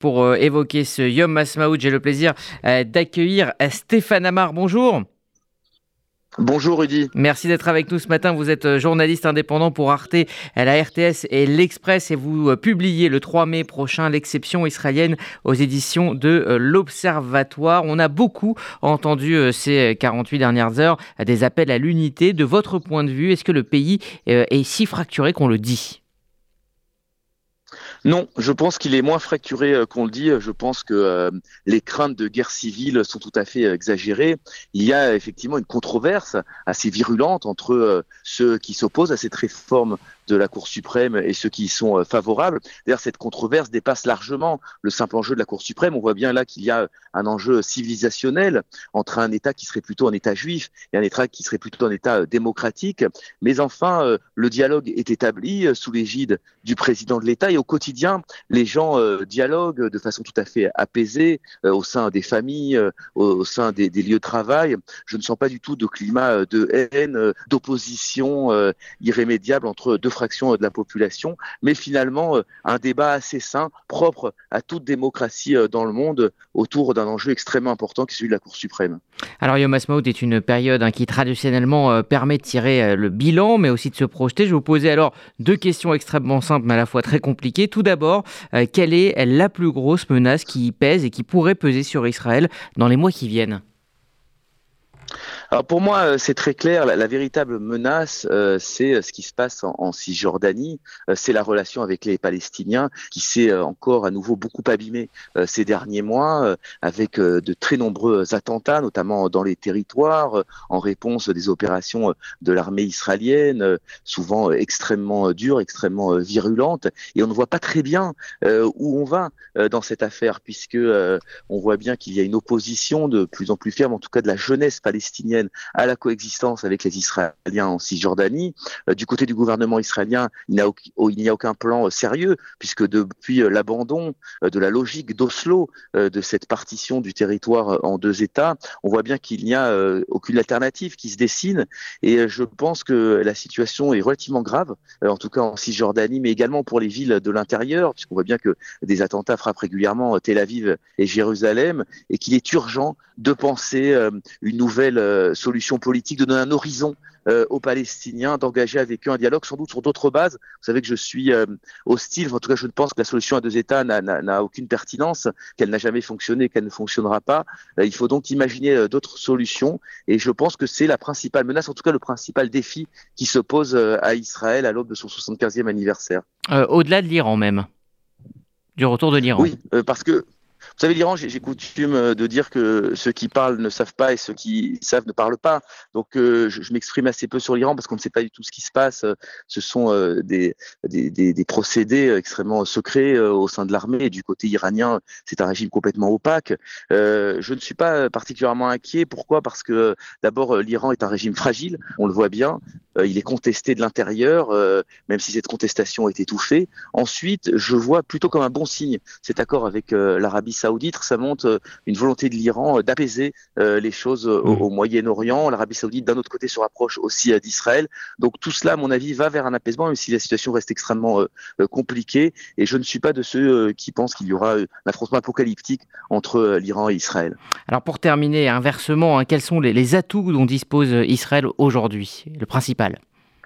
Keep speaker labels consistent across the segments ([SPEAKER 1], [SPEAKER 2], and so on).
[SPEAKER 1] Pour évoquer ce Yom Masmaoud, j'ai le plaisir d'accueillir Stéphane Amar. Bonjour.
[SPEAKER 2] Bonjour Rudy.
[SPEAKER 1] Merci d'être avec nous ce matin. Vous êtes euh, journaliste indépendant pour Arte, la RTS et l'Express et vous euh, publiez le 3 mai prochain l'exception israélienne aux éditions de euh, l'Observatoire. On a beaucoup entendu ces 48 dernières heures des appels à l'unité. De votre point de vue, est-ce que le pays est si fracturé qu'on le dit?
[SPEAKER 2] Non, je pense qu'il est moins fracturé euh, qu'on le dit. Je pense que euh, les craintes de guerre civile sont tout à fait euh, exagérées. Il y a effectivement une controverse assez virulente entre ceux qui s'opposent à cette réforme de la Cour suprême et ceux qui y sont favorables. D'ailleurs, cette controverse dépasse largement le simple enjeu de la Cour suprême. On voit bien là qu'il y a un enjeu civilisationnel entre un État qui serait plutôt un État juif et un État qui serait plutôt un État démocratique. Mais enfin, le dialogue est établi sous l'égide du président de l'État et au quotidien, les gens euh, dialoguent de façon tout à fait apaisée euh, au sein des familles, euh, au, sein des, lieux de travail. Je ne sens pas du tout de climat de haine, d'opposition irrémédiable entre deux fractions de la population, mais finalement un débat assez sain, propre à toute démocratie dans le monde, autour d'un enjeu extrêmement important qui est celui de la Cour suprême.
[SPEAKER 1] Alors Yom Ha'atzmaut est une période hein, qui traditionnellement permet de tirer le bilan, mais aussi de se projeter. Je vais vous poser alors deux questions extrêmement simple mais à la fois très compliqué. Tout d'abord, euh, quelle est la plus grosse menace qui pèse et qui pourrait peser sur Israël dans les mois qui viennent?
[SPEAKER 2] Alors pour moi, euh, c'est très clair. La, véritable menace, euh, c'est euh, ce qui se passe en, Cisjordanie. c'est la relation avec les Palestiniens qui s'est encore à nouveau beaucoup abîmée ces derniers mois, avec de très nombreux attentats, notamment dans les territoires, en réponse des opérations de l'armée israélienne, souvent extrêmement dures, extrêmement virulentes. Et on ne voit pas très bien où on va dans cette affaire, puisque on voit bien qu'il y a une opposition de plus en plus ferme, en tout cas de la jeunesse palestinienne à la coexistence avec les Israéliens en Cisjordanie. Euh, du côté du gouvernement israélien, il n'y a, a, aucun plan euh, sérieux, puisque depuis euh, l'abandon de la logique d'Oslo, de cette partition du territoire en deux États, on voit bien qu'il n'y a aucune alternative qui se dessine. Et je pense que la situation est relativement grave, en tout cas en Cisjordanie, mais également pour les villes de l'intérieur, puisqu'on voit bien que des attentats frappent régulièrement Tel Aviv et Jérusalem, et qu'il est urgent de penser une nouvelle solution politique, de donner un horizon euh, aux Palestiniens, d'engager avec eux un dialogue, sans doute sur d'autres bases. Vous savez que je suis euh, hostile, en tout cas je ne pense que la solution à deux États n'a aucune pertinence, qu'elle n'a jamais fonctionné, qu'elle ne fonctionnera pas. Euh, il faut donc imaginer d'autres solutions, et je pense que c'est la principale menace, en tout cas le principal défi qui se pose à Israël à l'aube de son 75e anniversaire.
[SPEAKER 1] Au-delà de l'Iran même, du retour de l'Iran.
[SPEAKER 2] Oui, parce que savez, l'Iran, j'ai coutume euh, de dire que ceux qui parlent ne savent pas et ceux qui savent ne parlent pas. Donc, euh, je, m'exprime assez peu sur l'Iran parce qu'on ne sait pas du tout ce qui se passe. Ce sont euh, des, des, des, procédés extrêmement secrets au sein de l'armée. Du côté iranien, c'est un régime complètement opaque. je ne suis pas particulièrement inquiet. Pourquoi? Parce que d'abord, l'Iran est un régime fragile. On le voit bien. Il est contesté de l'intérieur, même si cette contestation est étouffée. Ensuite, je vois plutôt comme un bon signe cet accord avec l'Arabie saoudite, ça montre euh, une volonté de l'Iran euh, d'apaiser euh, les choses mmh. au, Moyen-Orient. L'Arabie saoudite, d'un autre côté, se rapproche aussi d'Israël. Donc tout cela, à mon avis, va vers un apaisement, même si la situation reste extrêmement compliquée. Et je ne suis pas de ceux qui pensent qu'il y aura un affrontement apocalyptique entre l'Iran et Israël.
[SPEAKER 1] Alors pour terminer, inversement, hein, quels sont les atouts dont dispose Israël aujourd'hui? Le principal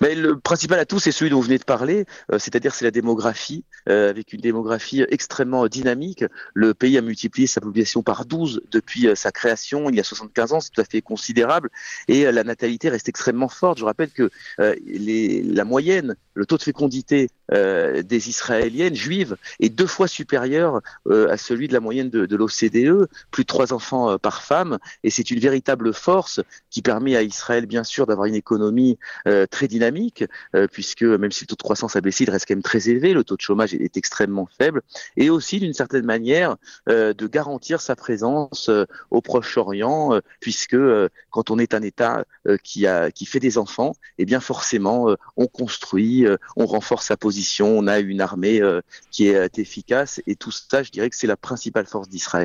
[SPEAKER 2] mais le principal atout, c'est celui dont vous venez de parler, euh, c'est-à-dire c'est la démographie, euh, avec une démographie extrêmement dynamique. Le pays a multiplié sa population par 12 depuis euh, sa création il y a 75 ans, c'est tout à fait considérable, et la natalité reste extrêmement forte. Je rappelle que les, la moyenne, le taux de fécondité des Israéliennes juives est deux fois supérieur à celui de la moyenne de, de l'OCDE, plus de trois enfants par femme, et c'est une véritable force qui permet à Israël, bien sûr, d'avoir une économie très dynamique, euh, puisque même si le taux de croissance a baissé, il reste quand même très élevé, le taux de chômage est, extrêmement faible, et aussi d'une certaine manière euh, de garantir sa présence euh, au Proche-Orient, puisque quand on est un État qui, fait des enfants, eh bien forcément, on construit, on renforce sa position, on a une armée qui est efficace, et tout ça, je dirais que c'est la principale force d'Israël.